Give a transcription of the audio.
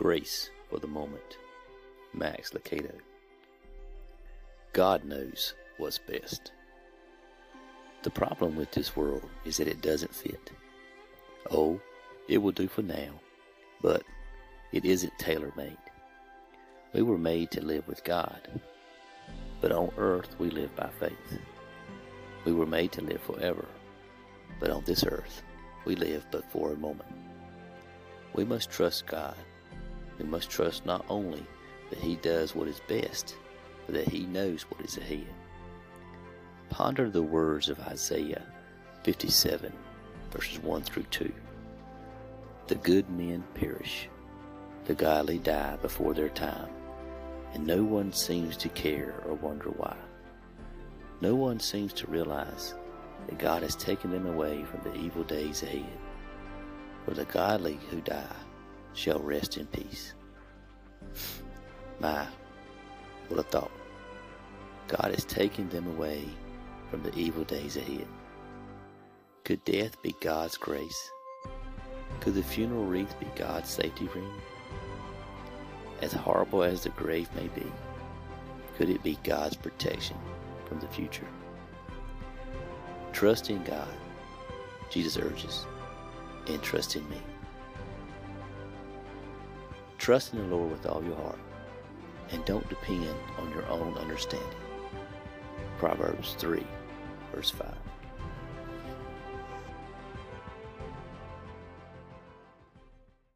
Grace for the Moment, Max Lucado. God knows what's best. The problem with this world is that it doesn't fit. Oh, it will do for now, but it isn't tailor made. We were made to live with God, but on earth we live by faith. We were made to live forever, but on this earth we live but for a moment. We must trust God. We must trust not only that He does what is best, but that He knows what is ahead. Ponder the words of Isaiah 57, verses 1 through 2. The good men perish, the godly die before their time, and no one seems to care or wonder why. No one seems to realize that God has taken them away from the evil days ahead. For the godly who die shall rest in peace. My, what a thought. God has taken them away from the evil days ahead. Could death be God's grace? Could the funeral wreath be God's safety ring? As horrible as the grave may be, could it be God's protection from the future? Trust in God, Jesus urges, and trust in me. Trust in the Lord with all your heart, and don't depend on your own understanding. Proverbs 3, verse 5.